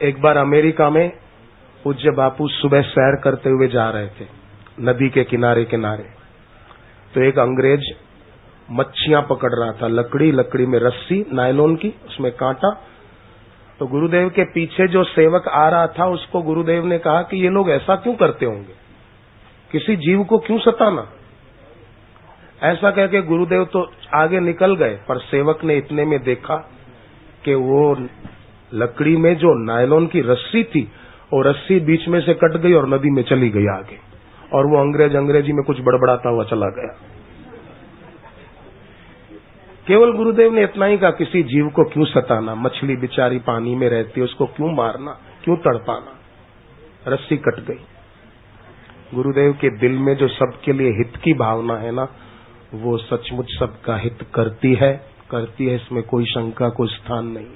एक बार अमेरिका में पूज्य बापू सुबह सैर करते हुए जा रहे थे, नदी के किनारे किनारे तो एक अंग्रेज़ मच्छियाँ पकड़ रहा था, लकड़ी लकड़ी में रस्सी, नायलॉन की, उसमें कांटा। तो गुरुदेव के पीछे जो सेवक आ रहा था, उसको गुरुदेव ने कहा कि ये लोग ऐसा क्यों करते होंगे? किसी जीव को क्यों सताना? ऐसा कह के गुरुदेव तो आगे निकल गए, पर सेवक ने इतने में देखा कि वो लकड़ी में जो नायलॉन की रस्सी थी, वो रस्सी बीच में से कट गई और नदी में चली गई आगे। और वो अंग्रेज़, अंग्रेज़ी में कुछ बड़बड़ाता हुआ चला गया। केवल गुरुदेव ने इतना ही कहा, किसी जीव को क्यों सताना? मछली बिचारी पानी में रहती है, उसको क्यों मारना? क्यों तड़पाना? रस्सी कट गई। गुरुदेव के दिल में जो सबके लिए हित की भावना है ना, वो सचमुच सबका हित करती है। करती है, इसमें कोई शंका, कोई स्थान नहीं।